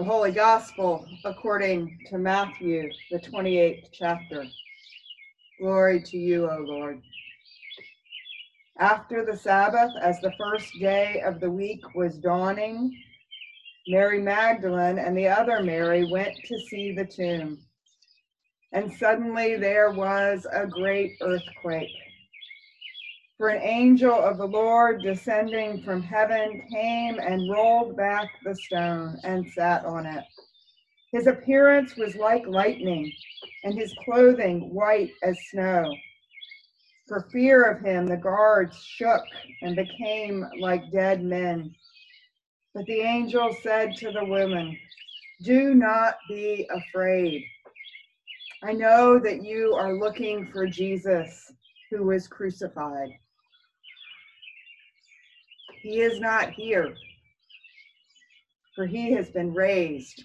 The Holy Gospel according to Matthew, the 28th chapter. Glory to you, O Lord. After the Sabbath, as the first day of the week was dawning, Mary Magdalene and the other Mary went to see the tomb. And suddenly there was a great earthquake. For an angel of the Lord descending from heaven came and rolled back the stone and sat on it. His appearance was like lightning, and his clothing white as snow. For fear of him, the guards shook and became like dead men. But the angel said to the woman, Do not be afraid. I know that you are looking for Jesus who was crucified. He is not here, for he has been raised.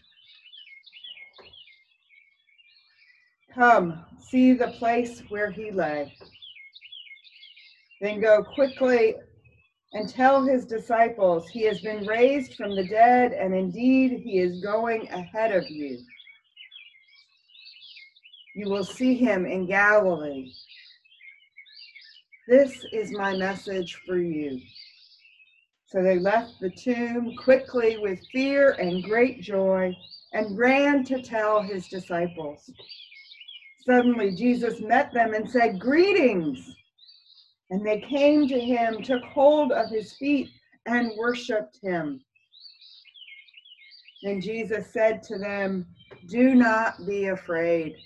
Come, see the place where he lay. Then go quickly and tell his disciples he has been raised from the dead, and indeed he is going ahead of you. You will see him in Galilee. This is my message for you. So they left the tomb quickly with fear and great joy and ran to tell his disciples. Suddenly Jesus met them and said, Greetings! And they came to him, took hold of his feet, and worshiped him. Then Jesus said to them, Do not be afraid.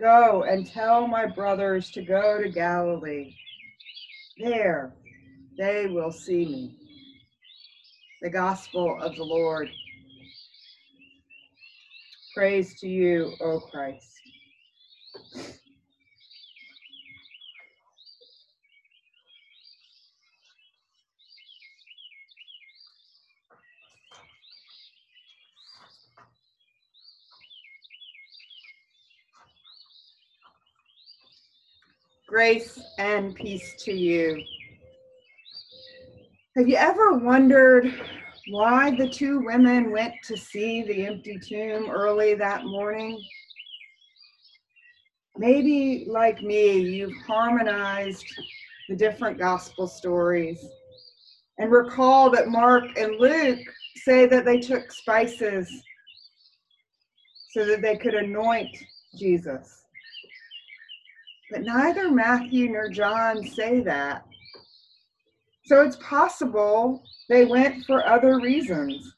Go and tell my brothers to go to Galilee. There they will see me. The gospel of the Lord. Praise to you, O Christ. Grace and peace to you. Have you ever wondered why the two women went to see the empty tomb early that morning? Maybe, like me, you've harmonized the different gospel stories and recall that Mark and Luke say that they took spices so that they could anoint Jesus. But neither Matthew nor John say that. So it's possible they went for other reasons.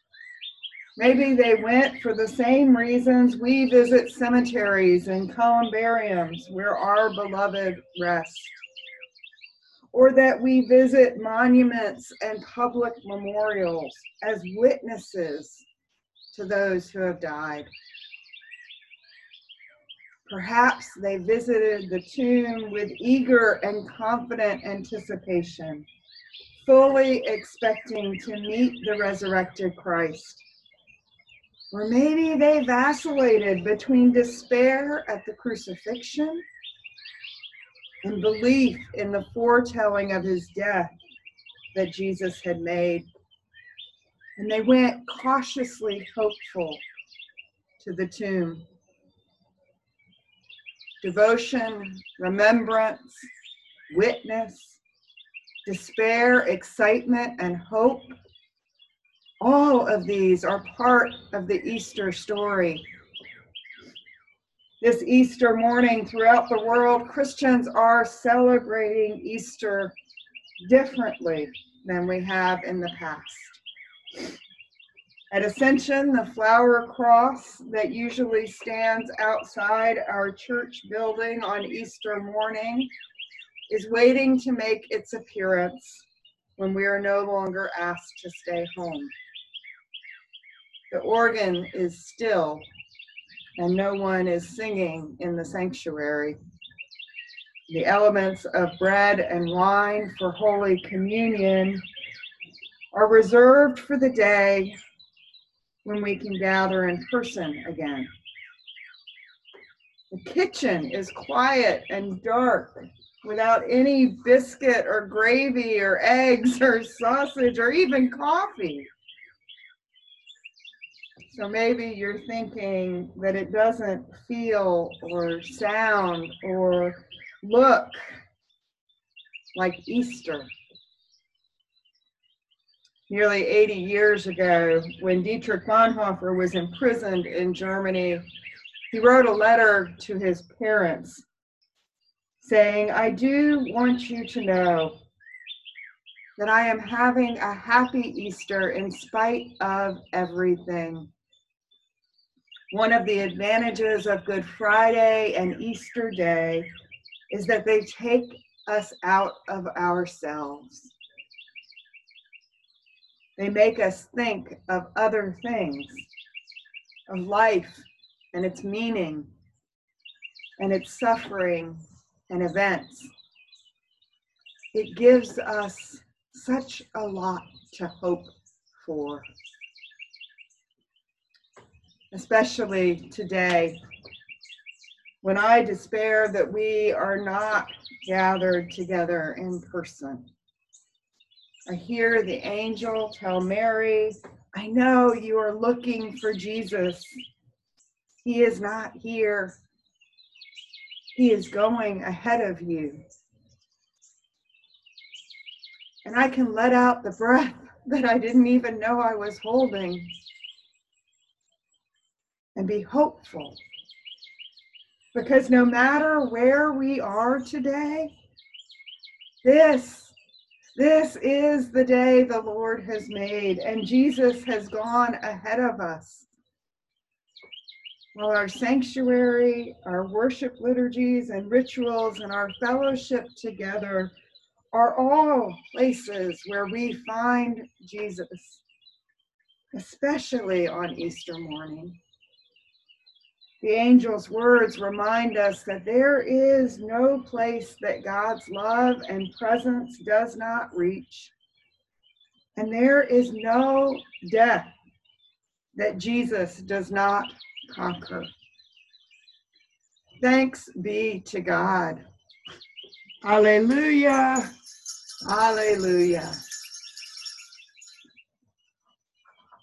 Maybe they went for the same reasons we visit cemeteries and columbariums where our beloved rest, or that we visit monuments and public memorials as witnesses to those who have died. Perhaps they visited the tomb with eager and confident anticipation fully expecting to meet the resurrected Christ. Or maybe they vacillated between despair at the crucifixion and belief in the foretelling of his death that Jesus had made. And they went cautiously hopeful to the tomb. Devotion, remembrance, witness, despair, excitement, and hope. All of these are part of the Easter story. This Easter morning, throughout the world, Christians are celebrating Easter differently than we have in the past. At Ascension, the flower cross that usually stands outside our church building on Easter morning is waiting to make its appearance when we are no longer asked to stay home. The organ is still, and no one is singing in the sanctuary. The elements of bread and wine for Holy Communion are reserved for the day when we can gather in person again. The kitchen is quiet and dark without any biscuit or gravy or eggs or sausage or even coffee. So maybe you're thinking that it doesn't feel or sound or look like Easter. Nearly 80 years ago, when Dietrich Bonhoeffer was imprisoned in Germany, he wrote a letter to his parents saying, I do want you to know that I am having a happy Easter in spite of everything. One of the advantages of Good Friday and Easter Day is that they take us out of ourselves. They make us think of other things, of life and its meaning and its suffering and events. It gives us such a lot to hope for especially today, when I despair that we are not gathered together in person. I hear the angel tell Mary, I know you are looking for Jesus. He is not here. He is going ahead of you. And I can let out the breath that I didn't even know I was holding and be hopeful. Because no matter where we are today, this, this is the day the Lord has made, and Jesus has gone ahead of us. While our sanctuary, our worship liturgies and rituals, and our fellowship together are all places where we find Jesus, especially on Easter morning. The angel's words remind us that there is no place that God's love and presence does not reach. And there is no death that Jesus does not conquer. Thanks be to God. Hallelujah. Hallelujah.